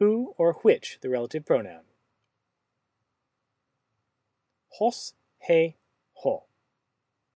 who or which the relative pronoun. Hos, he.